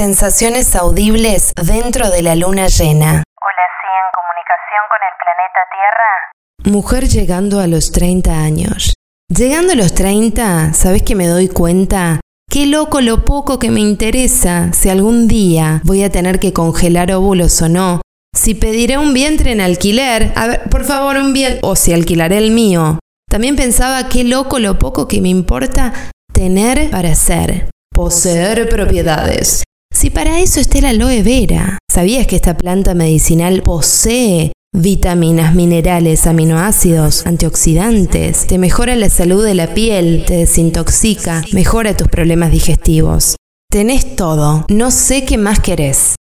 Sensaciones audibles dentro de la luna llena. Hola, sí, en comunicación con el planeta Tierra. Mujer llegando a los 30 años. Llegando a los 30, ¿sabes que me doy cuenta? Qué loco lo poco que me interesa si algún día voy a tener que congelar óvulos o no. Si pediré un vientre en alquiler, a ver, por favor, un vientre, o si alquilaré el mío. También pensaba qué loco lo poco que me importa tener para ser. Poseer propiedades. Si para eso está la aloe vera. ¿Sabías que esta planta medicinal posee vitaminas, minerales, aminoácidos, antioxidantes? Te mejora la salud de la piel, te desintoxica, mejora tus problemas digestivos. Tenés todo, no sé qué más querés.